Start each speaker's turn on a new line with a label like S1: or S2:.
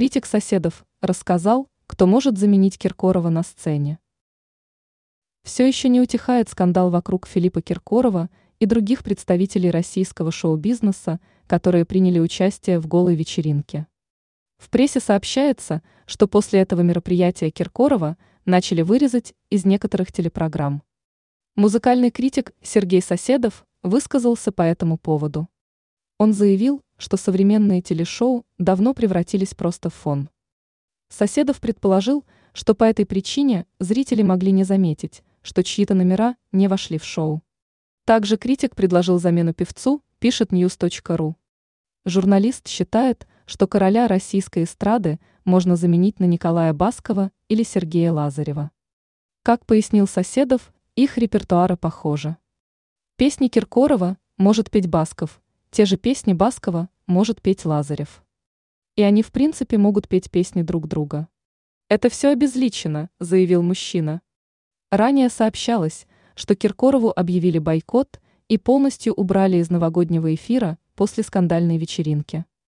S1: Критик соседов рассказал, кто может заменить Киркорова на сцене. Все еще не утихает скандал вокруг Филиппа Киркорова и других представителей российского шоу-бизнеса, которые приняли участие в голой вечеринке. В прессе сообщается, что после этого мероприятия Киркорова начали вырезать из некоторых телепрограмм. Музыкальный критик Сергей Соседов высказался по этому поводу. Он заявил, что современные телешоу давно превратились просто в фон. Соседов предположил, что по этой причине зрители могли не заметить, что чьи-то номера не вошли в шоу. Также критик предложил замену певцу, пишет news.ru. Журналист считает, что короля российской эстрады можно заменить на Николая Баскова или Сергея Лазарева. Как пояснил Соседов, их репертуары похожи. Песни Киркорова может петь Басков, те же песни Баскова может петь Лазарев. И они в принципе могут петь песни друг друга. Это все обезличено, заявил мужчина. Ранее сообщалось, что Киркорову объявили бойкот и полностью убрали из новогоднего эфира после скандальной вечеринки.